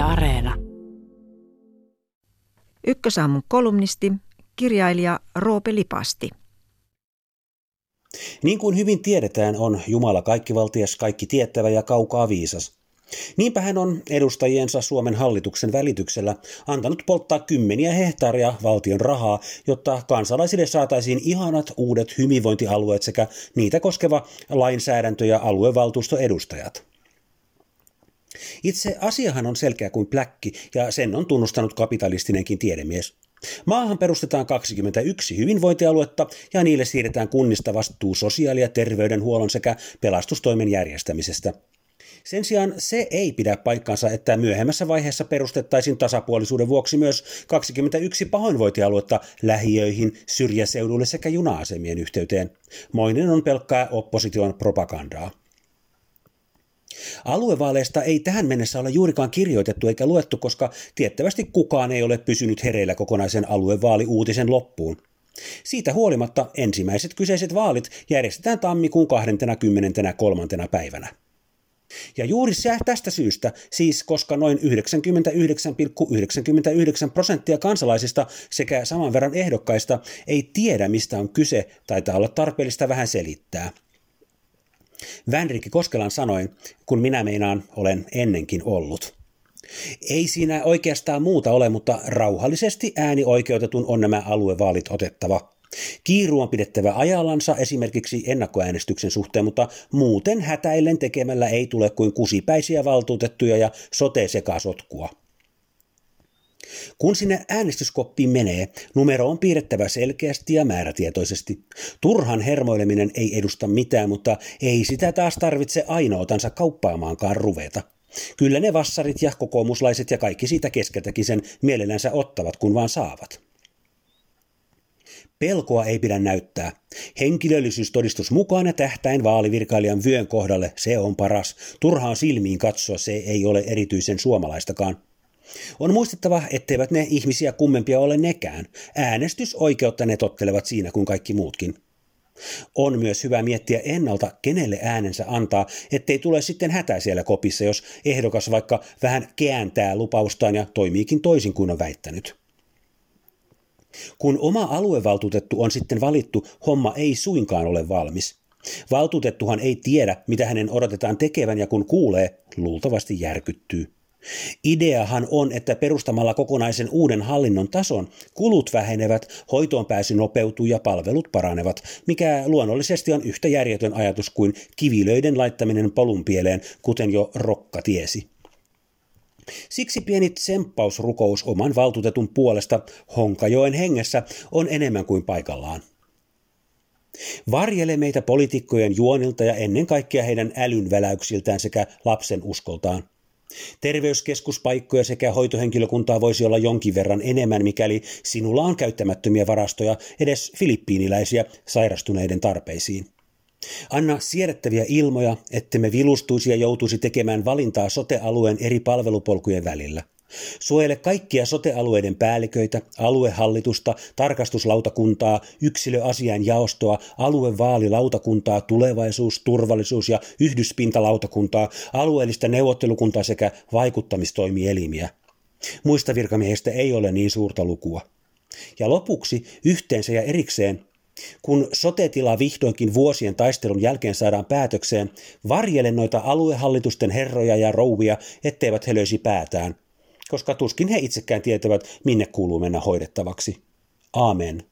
Yle Areena. Ykkösaamun kolumnisti, kirjailija Roope Lipasti. Niin kuin hyvin tiedetään, on Jumala kaikkivaltias, kaikki tiettävä ja kaukaa viisas. Niinpä hän on edustajiensa Suomen hallituksen välityksellä antanut polttaa kymmeniä hehtaaria valtion rahaa, jotta kansalaisille saataisiin ihanat uudet hyvinvointialueet sekä niitä koskeva lainsäädäntö ja aluevaltuustoedustajat. Itse asiahan on selkeä kuin pläkki ja sen on tunnustanut kapitalistinenkin tiedemies. Maahan perustetaan 21 hyvinvointialuetta ja niille siirretään kunnista vastuu sosiaali- ja terveydenhuollon sekä pelastustoimen järjestämisestä. Sen sijaan se ei pidä paikkansa, että myöhemmässä vaiheessa perustettaisiin tasapuolisuuden vuoksi myös 21 pahoinvointialuetta lähiöihin, syrjäseudulle sekä juna-asemien yhteyteen. Moinen on pelkkää opposition propagandaa. Aluevaaleista ei tähän mennessä ole juurikaan kirjoitettu eikä luettu, koska tiettävästi kukaan ei ole pysynyt hereillä kokonaisen aluevaaliuutisen loppuun. Siitä huolimatta ensimmäiset kyseiset vaalit järjestetään tammikuun 23. päivänä. Ja juuri tästä syystä, siis koska noin 99,99 ,99 prosenttia kansalaisista sekä saman verran ehdokkaista ei tiedä, mistä on kyse, taitaa olla tarpeellista vähän selittää – Vänrikki Koskelan sanoin, kun minä meinaan olen ennenkin ollut. Ei siinä oikeastaan muuta ole, mutta rauhallisesti ääni oikeutetun on nämä aluevaalit otettava. Kiiru on pidettävä ajallansa esimerkiksi ennakkoäänestyksen suhteen, mutta muuten hätäillen tekemällä ei tule kuin kusipäisiä valtuutettuja ja sote-sekasotkua. Kun sinne äänestyskoppiin menee, numero on piirrettävä selkeästi ja määrätietoisesti. Turhan hermoileminen ei edusta mitään, mutta ei sitä taas tarvitse ainoatansa kauppaamaankaan ruveta. Kyllä ne vassarit ja kokoomuslaiset ja kaikki siitä keskeltäkin sen mielellänsä ottavat, kun vaan saavat. Pelkoa ei pidä näyttää. Henkilöllisyystodistus mukaan ja tähtäin vaalivirkailijan vyön kohdalle, se on paras. Turhaan silmiin katsoa, se ei ole erityisen suomalaistakaan. On muistettava, etteivät ne ihmisiä kummempia ole nekään. Äänestysoikeutta ne tottelevat siinä kuin kaikki muutkin. On myös hyvä miettiä ennalta, kenelle äänensä antaa, ettei tule sitten hätä siellä kopissa, jos ehdokas vaikka vähän kääntää lupaustaan ja toimiikin toisin kuin on väittänyt. Kun oma aluevaltuutettu on sitten valittu, homma ei suinkaan ole valmis. Valtuutettuhan ei tiedä, mitä hänen odotetaan tekevän ja kun kuulee, luultavasti järkyttyy. Ideahan on, että perustamalla kokonaisen uuden hallinnon tason kulut vähenevät, hoitoon pääsy nopeutuu ja palvelut paranevat, mikä luonnollisesti on yhtä järjetön ajatus kuin kivilöiden laittaminen polunpieleen, kuten jo Rokka tiesi. Siksi pieni tsemppausrukous oman valtuutetun puolesta Honkajoen hengessä on enemmän kuin paikallaan. Varjele meitä poliitikkojen juonilta ja ennen kaikkea heidän älynväläyksiltään sekä lapsen uskoltaan. Terveyskeskuspaikkoja sekä hoitohenkilökuntaa voisi olla jonkin verran enemmän, mikäli sinulla on käyttämättömiä varastoja edes filippiiniläisiä sairastuneiden tarpeisiin. Anna siedettäviä ilmoja, ettemme vilustuisi ja joutuisi tekemään valintaa sotealueen eri palvelupolkujen välillä. Suojele kaikkia sotealueiden päälliköitä, aluehallitusta, tarkastuslautakuntaa, yksilöasian jaostoa, aluevaalilautakuntaa, tulevaisuus, turvallisuus ja yhdyspintalautakuntaa, alueellista neuvottelukuntaa sekä vaikuttamistoimielimiä. Muista virkamiehistä ei ole niin suurta lukua. Ja lopuksi yhteensä ja erikseen kun sotetila vihdoinkin vuosien taistelun jälkeen saadaan päätökseen, varjele noita aluehallitusten herroja ja rouvia, etteivät he löysi päätään, koska tuskin he itsekään tietävät, minne kuuluu mennä hoidettavaksi. Amen.